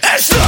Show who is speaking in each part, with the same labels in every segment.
Speaker 1: It's the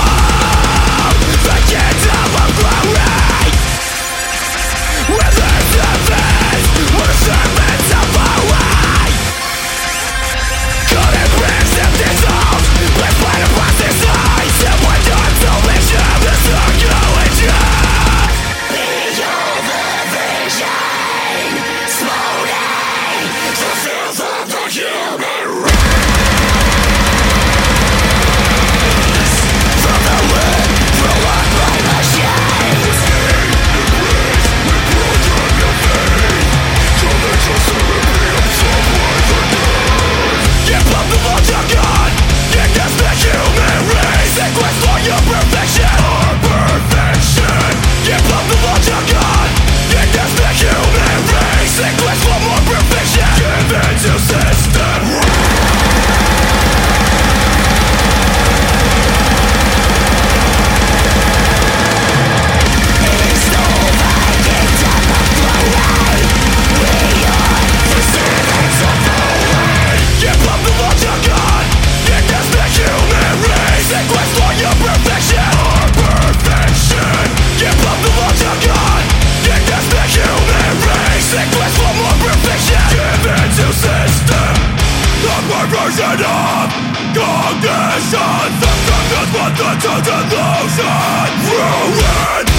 Speaker 1: conditions That come with the delusion Ruin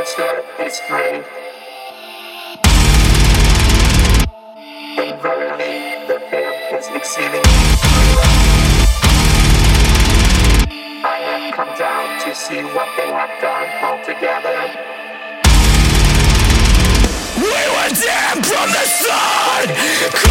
Speaker 1: It's great. The pain is exceeding. I have come down to see what they have done. We were damned from the start!